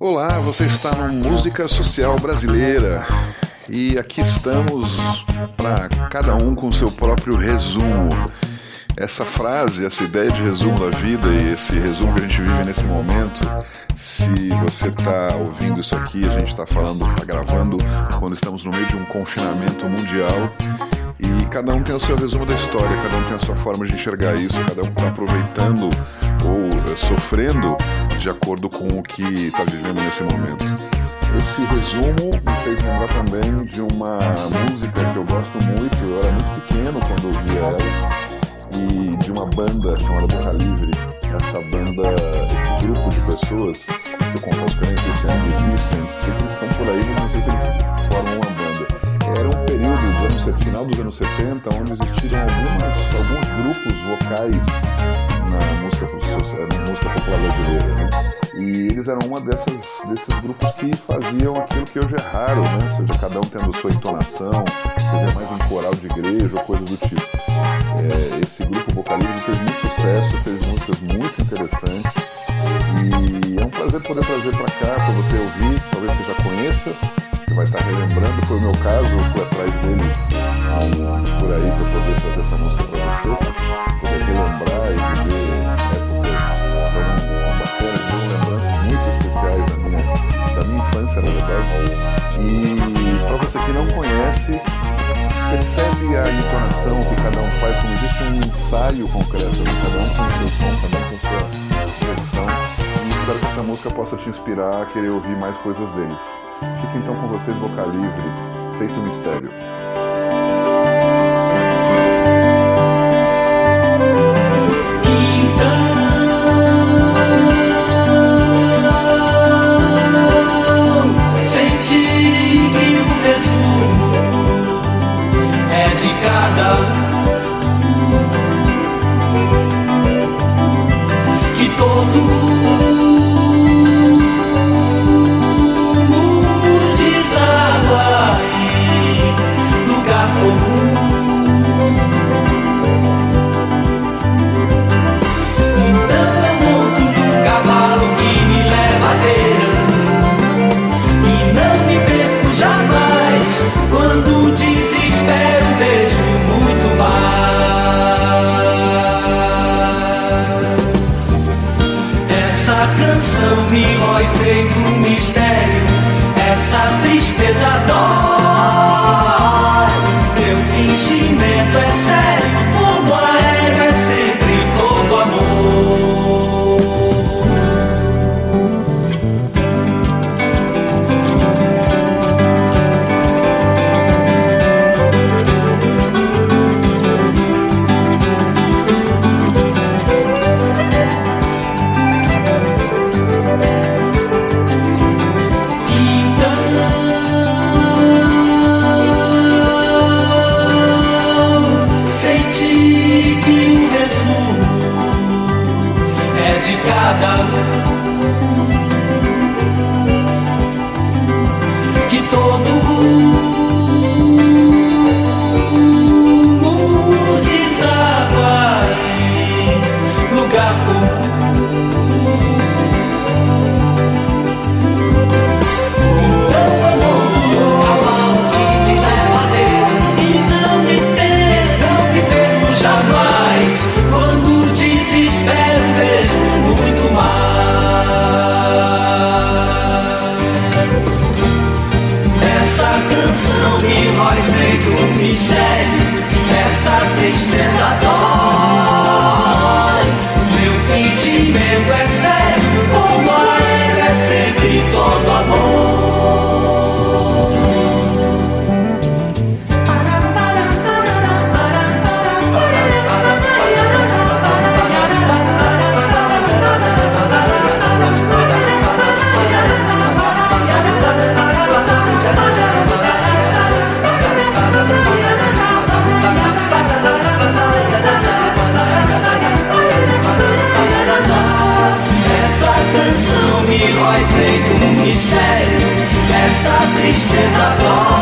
Olá, você está no Música Social Brasileira e aqui estamos para cada um com seu próprio resumo. Essa frase, essa ideia de resumo da vida e esse resumo que a gente vive nesse momento, se você está ouvindo isso aqui, a gente está falando, está gravando quando estamos no meio de um confinamento mundial e cada um tem o seu resumo da história, cada um tem a sua forma de enxergar isso, cada um está aproveitando ou uh, sofrendo de acordo com o que está vivendo nesse momento. Esse resumo me fez lembrar também de uma música que eu gosto muito, eu era muito pequeno quando ouvia ela, e de uma banda chamada Boca Livre. Essa banda, esse grupo de pessoas, eu confesso que eu nem sei se ainda existem, sei que eles estão por aí, mas não sei se eles formam uma banda. Era um período do ano, final dos anos 70, onde existiram algumas, alguns grupos vocais na música, na eles eram uma dessas, desses grupos que faziam aquilo que hoje é raro, né? Ou seja, cada um tendo sua entonação, seja mais um coral de igreja ou coisa do tipo. É, esse grupo vocalista fez muito sucesso, fez músicas muito interessantes. E é um prazer poder trazer para cá, para você ouvir, talvez você já conheça, você vai estar relembrando, foi o meu caso, eu fui atrás dele por aí para poder trazer essa música para você, poder relembrar E para você que não conhece, percebe a entonação que cada um faz, como existe um ensaio concreto, né? cada um com seu som, cada um com sua versão. E espero que essa música possa te inspirar a querer ouvir mais coisas deles. Fique então com vocês, Boca Livre, feito mistério. 我路。Vai feito um mistério, essa tristeza dói. love. mistério que essa tristeza. mistério, essa tristeza agora.